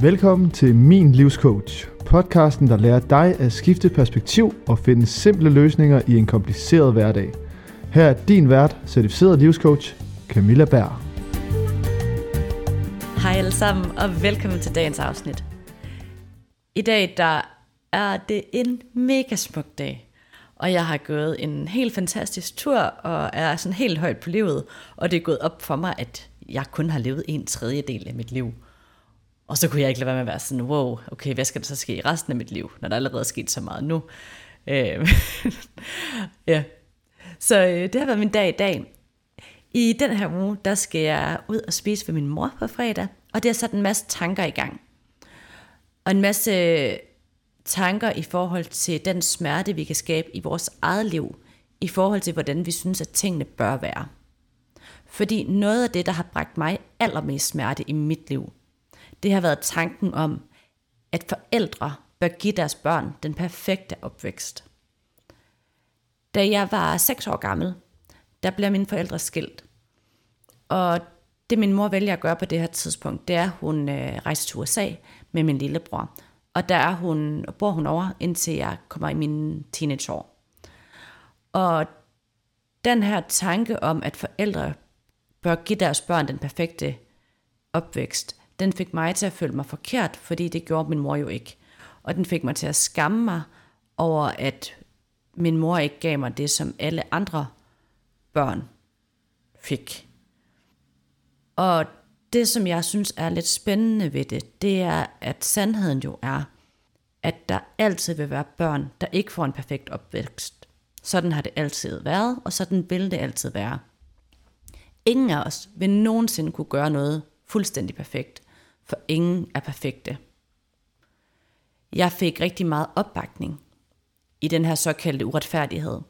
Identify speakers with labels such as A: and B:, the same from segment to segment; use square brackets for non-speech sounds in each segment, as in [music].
A: Velkommen til Min Livscoach, podcasten, der lærer dig at skifte perspektiv og finde simple løsninger i en kompliceret hverdag. Her er din vært, certificeret livscoach, Camilla Berg.
B: Hej alle sammen, og velkommen til dagens afsnit. I dag der er det en mega smuk dag, og jeg har gået en helt fantastisk tur, og er sådan helt højt på livet, og det er gået op for mig, at jeg kun har levet en tredjedel af mit liv. Og så kunne jeg ikke lade være med at være sådan, wow, okay, hvad skal der så ske i resten af mit liv, når der allerede er sket så meget nu? Øh, [laughs] ja. Så øh, det har været min dag i dag. I den her uge, der skal jeg ud og spise ved min mor på fredag, og det har sat en masse tanker i gang. Og en masse øh, tanker i forhold til den smerte, vi kan skabe i vores eget liv, i forhold til, hvordan vi synes, at tingene bør være. Fordi noget af det, der har bragt mig allermest smerte i mit liv, det har været tanken om, at forældre bør give deres børn den perfekte opvækst. Da jeg var 6 år gammel, der blev mine forældre skilt. Og det min mor vælger at gøre på det her tidspunkt, det er, at hun øh, rejser til USA med min lillebror. Og der er hun, bor hun over, indtil jeg kommer i mine teenageår. Og den her tanke om, at forældre bør give deres børn den perfekte opvækst, den fik mig til at føle mig forkert, fordi det gjorde min mor jo ikke. Og den fik mig til at skamme mig over, at min mor ikke gav mig det, som alle andre børn fik. Og det, som jeg synes er lidt spændende ved det, det er, at sandheden jo er, at der altid vil være børn, der ikke får en perfekt opvækst. Sådan har det altid været, og sådan vil det altid være. Ingen af os vil nogensinde kunne gøre noget fuldstændig perfekt, for ingen er perfekte. Jeg fik rigtig meget opbakning i den her såkaldte uretfærdighed.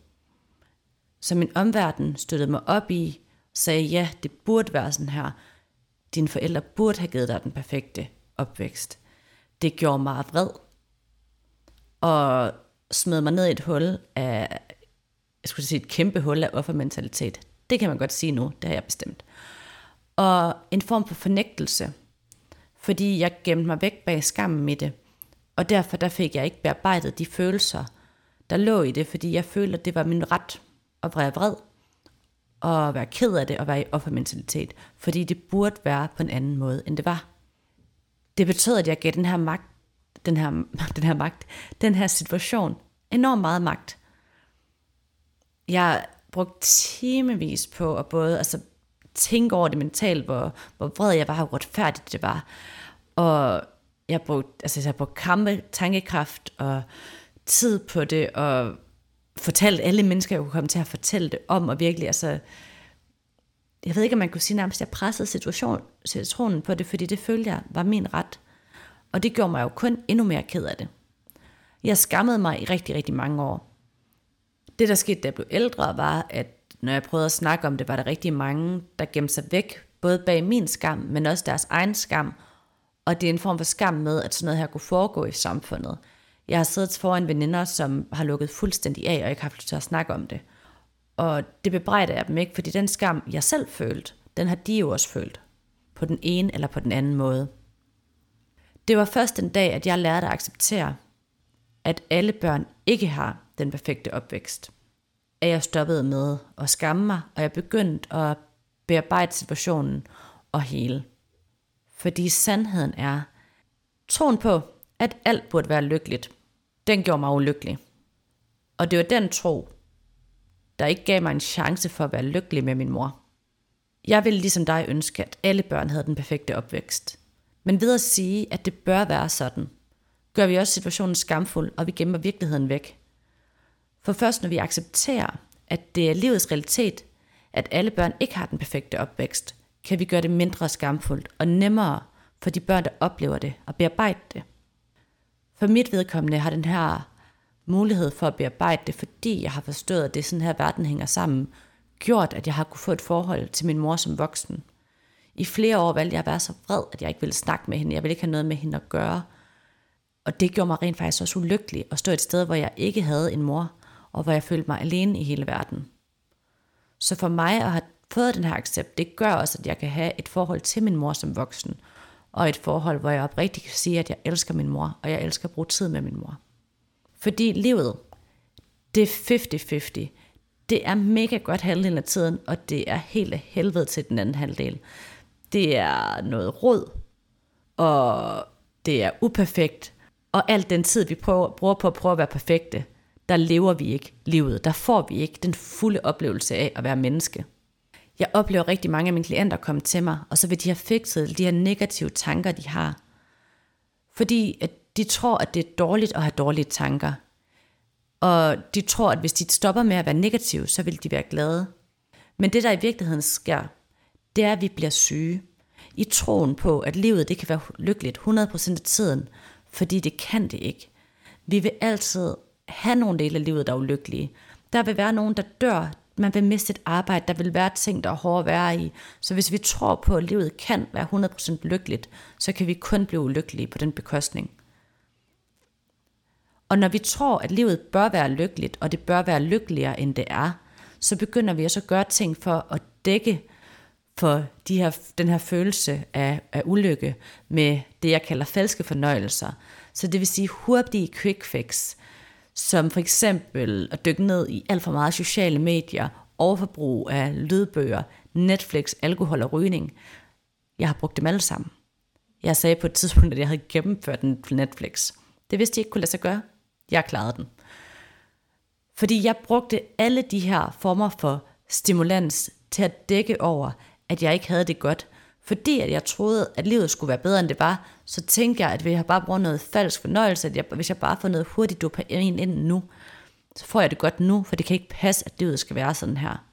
B: Så min omverden støttede mig op i, sagde, ja, det burde være sådan her. Dine forældre burde have givet dig den perfekte opvækst. Det gjorde mig vred. Og smed mig ned i et hul af, jeg skulle sige et kæmpe hul af offermentalitet. Det kan man godt sige nu, det har jeg bestemt. Og en form for fornægtelse, fordi jeg gemte mig væk bag skammen i det. Og derfor der fik jeg ikke bearbejdet de følelser, der lå i det, fordi jeg følte, at det var min ret at være vred, og være ked af det, og være i offermentalitet, fordi det burde være på en anden måde, end det var. Det betød, at jeg gav den her magt, den her, [laughs] den her magt, den her situation, enormt meget magt. Jeg brugte timevis på at både altså, tænke over det mentalt, hvor, hvor vred jeg var, hvor retfærdigt det var. Og jeg brugte, altså jeg brugte kampe, tankekraft og tid på det, og fortalte alle mennesker, jeg kunne komme til at fortælle det om, og virkelig, altså, jeg ved ikke, om man kunne sige nærmest, at jeg pressede situation, situationen på det, fordi det følte jeg var min ret. Og det gjorde mig jo kun endnu mere ked af det. Jeg skammede mig i rigtig, rigtig mange år. Det, der skete, da jeg blev ældre, var, at når jeg prøvede at snakke om det, var der rigtig mange, der gemte sig væk, både bag min skam, men også deres egen skam. Og det er en form for skam med, at sådan noget her kunne foregå i samfundet. Jeg har siddet foran veninder, som har lukket fuldstændig af, og ikke haft lyst til at snakke om det. Og det bebrejder jeg dem ikke, fordi den skam, jeg selv følte, den har de jo også følt. På den ene eller på den anden måde. Det var først den dag, at jeg lærte at acceptere, at alle børn ikke har den perfekte opvækst at jeg stoppede med at skamme mig, og jeg begyndte at bearbejde situationen og hele. Fordi sandheden er, troen på, at alt burde være lykkeligt, den gjorde mig ulykkelig. Og det var den tro, der ikke gav mig en chance for at være lykkelig med min mor. Jeg ville ligesom dig ønske, at alle børn havde den perfekte opvækst. Men ved at sige, at det bør være sådan, gør vi også situationen skamfuld, og vi gemmer virkeligheden væk. For først når vi accepterer, at det er livets realitet, at alle børn ikke har den perfekte opvækst, kan vi gøre det mindre skamfuldt og nemmere for de børn, der oplever det, at bearbejde det. For mit vedkommende har den her mulighed for at bearbejde det, fordi jeg har forstået, at det er sådan her, verden hænger sammen, gjort, at jeg har kunne få et forhold til min mor som voksen. I flere år valgte jeg at være så vred, at jeg ikke ville snakke med hende. Jeg ville ikke have noget med hende at gøre. Og det gjorde mig rent faktisk også ulykkelig at stå et sted, hvor jeg ikke havde en mor, og hvor jeg følte mig alene i hele verden. Så for mig at have fået den her accept, det gør også, at jeg kan have et forhold til min mor som voksen, og et forhold, hvor jeg oprigtigt kan sige, at jeg elsker min mor, og jeg elsker at bruge tid med min mor. Fordi livet, det er 50-50. Det er mega godt halvdelen af tiden, og det er helt af helvede til den anden halvdel. Det er noget råd, og det er uperfekt, og alt den tid, vi prøver, bruger på at prøve at være perfekte, der lever vi ikke livet. Der får vi ikke den fulde oplevelse af at være menneske. Jeg oplever rigtig mange af mine klienter komme til mig, og så vil de have fikset de her negative tanker, de har. Fordi at de tror, at det er dårligt at have dårlige tanker. Og de tror, at hvis de stopper med at være negative, så vil de være glade. Men det, der i virkeligheden sker, det er, at vi bliver syge. I troen på, at livet det kan være lykkeligt 100% af tiden, fordi det kan det ikke. Vi vil altid have nogle dele af livet, der er ulykkelige. Der vil være nogen, der dør. Man vil miste et arbejde. Der vil være ting, der er hårde at være i. Så hvis vi tror på, at livet kan være 100% lykkeligt, så kan vi kun blive ulykkelige på den bekostning. Og når vi tror, at livet bør være lykkeligt, og det bør være lykkeligere, end det er, så begynder vi også at gøre ting for at dække for de her, den her følelse af, af ulykke med det, jeg kalder falske fornøjelser. Så det vil sige hurtige quick fix, som for eksempel at dykke ned i alt for meget sociale medier, overforbrug af lydbøger, Netflix, alkohol og rygning. Jeg har brugt dem alle sammen. Jeg sagde på et tidspunkt, at jeg havde gennemført den på Netflix. Det vidste jeg ikke kunne lade sig gøre. Jeg klarede den. Fordi jeg brugte alle de her former for stimulans til at dække over, at jeg ikke havde det godt. Fordi at jeg troede, at livet skulle være bedre, end det var, så tænkte jeg, at hvis jeg bare bruger noget falsk fornøjelse, at jeg, hvis jeg bare får noget hurtigt dopamin ind nu, så får jeg det godt nu, for det kan ikke passe, at livet skal være sådan her.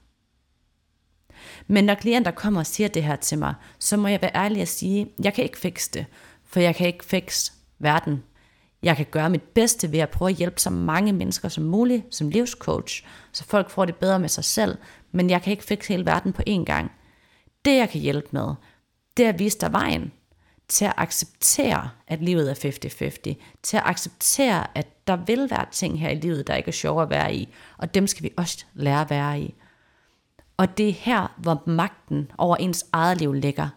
B: Men når klienter kommer og siger det her til mig, så må jeg være ærlig og sige, jeg kan ikke fikse det, for jeg kan ikke fikse verden. Jeg kan gøre mit bedste ved at prøve at hjælpe så mange mennesker som muligt som livscoach, så folk får det bedre med sig selv, men jeg kan ikke fikse hele verden på én gang. Det jeg kan hjælpe med, det er at vise dig vejen til at acceptere, at livet er 50-50, til at acceptere, at der vil være ting her i livet, der ikke er sjove at være i, og dem skal vi også lære at være i. Og det er her, hvor magten over ens eget liv ligger,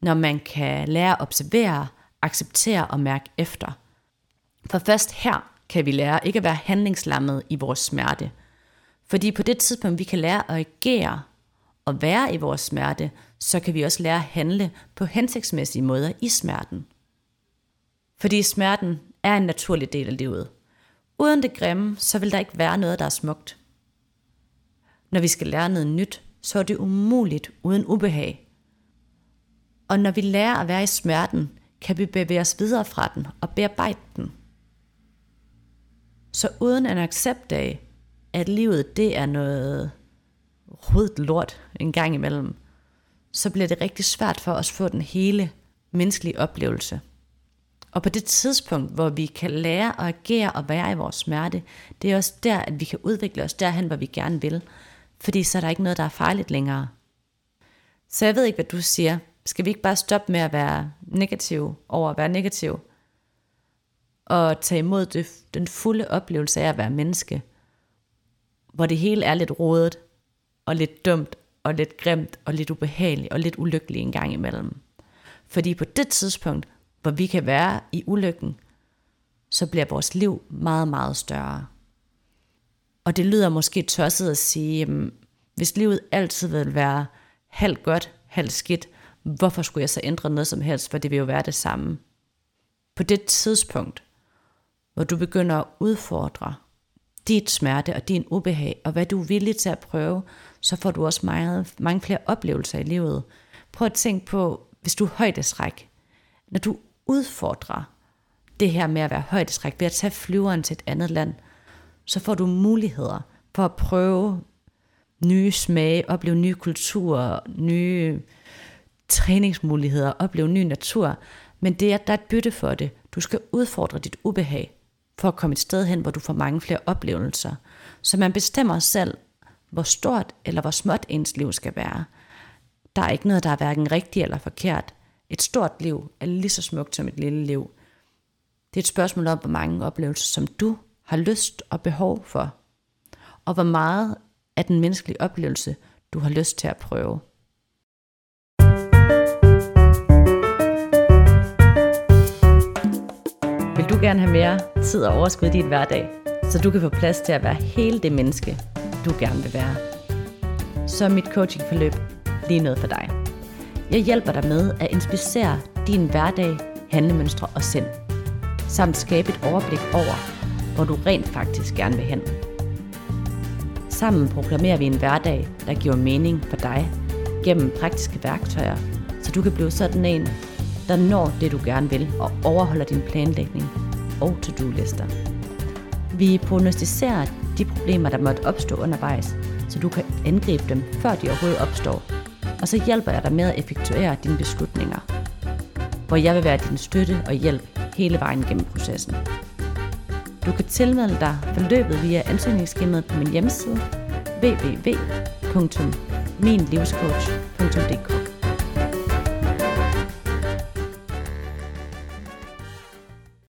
B: når man kan lære at observere, acceptere og mærke efter. For først her kan vi lære ikke at være handlingslammet i vores smerte. Fordi på det tidspunkt, vi kan lære at agere at være i vores smerte, så kan vi også lære at handle på hensigtsmæssige måder i smerten. Fordi smerten er en naturlig del af livet. Uden det grimme, så vil der ikke være noget, der er smukt. Når vi skal lære noget nyt, så er det umuligt uden ubehag. Og når vi lærer at være i smerten, kan vi bevæge os videre fra den og bearbejde den. Så uden en accept af, at livet det er noget rodet lort en gang imellem, så bliver det rigtig svært for os at få den hele menneskelige oplevelse. Og på det tidspunkt, hvor vi kan lære at agere og være i vores smerte, det er også der, at vi kan udvikle os derhen, hvor vi gerne vil. Fordi så er der ikke noget, der er farligt længere. Så jeg ved ikke, hvad du siger. Skal vi ikke bare stoppe med at være negativ over at være negativ? Og tage imod det, den fulde oplevelse af at være menneske. Hvor det hele er lidt rodet, og lidt dumt, og lidt grimt, og lidt ubehageligt, og lidt ulykkelig en gang imellem. Fordi på det tidspunkt, hvor vi kan være i ulykken, så bliver vores liv meget, meget større. Og det lyder måske tosset at sige, jamen, hvis livet altid vil være halvt godt, halvt skidt, hvorfor skulle jeg så ændre noget som helst, for det vil jo være det samme. På det tidspunkt, hvor du begynder at udfordre dit smerte og din ubehag, og hvad du er villig til at prøve, så får du også meget, mange flere oplevelser i livet. Prøv at tænke på, hvis du er højdesræk, når du udfordrer det her med at være højdesræk ved at tage flyveren til et andet land, så får du muligheder for at prøve nye smage, opleve nye kulturer, nye træningsmuligheder, opleve ny natur. Men det er, der er et bytte for det. Du skal udfordre dit ubehag for at komme et sted hen, hvor du får mange flere oplevelser. Så man bestemmer selv, hvor stort eller hvor småt ens liv skal være. Der er ikke noget, der er hverken rigtigt eller forkert. Et stort liv er lige så smukt som et lille liv. Det er et spørgsmål om, hvor mange oplevelser, som du har lyst og behov for. Og hvor meget af den menneskelige oplevelse, du har lyst til at prøve. Du gerne have mere tid og overskud i din hverdag, så du kan få plads til at være hele det menneske, du gerne vil være. Så er mit coachingforløb lige noget for dig. Jeg hjælper dig med at inspicere din hverdag, handlemønstre og sind, samt skabe et overblik over, hvor du rent faktisk gerne vil hen. Sammen proklamerer vi en hverdag, der giver mening for dig gennem praktiske værktøjer, så du kan blive sådan en, der når det du gerne vil og overholder din planlægning og to-do-lister. Vi prognostiserer de problemer, der måtte opstå undervejs, så du kan angribe dem, før de overhovedet opstår. Og så hjælper jeg dig med at effektuere dine beslutninger, hvor jeg vil være din støtte og hjælp hele vejen gennem processen. Du kan tilmelde dig forløbet via ansøgningsskemaet på min hjemmeside www.minlivscoach.dk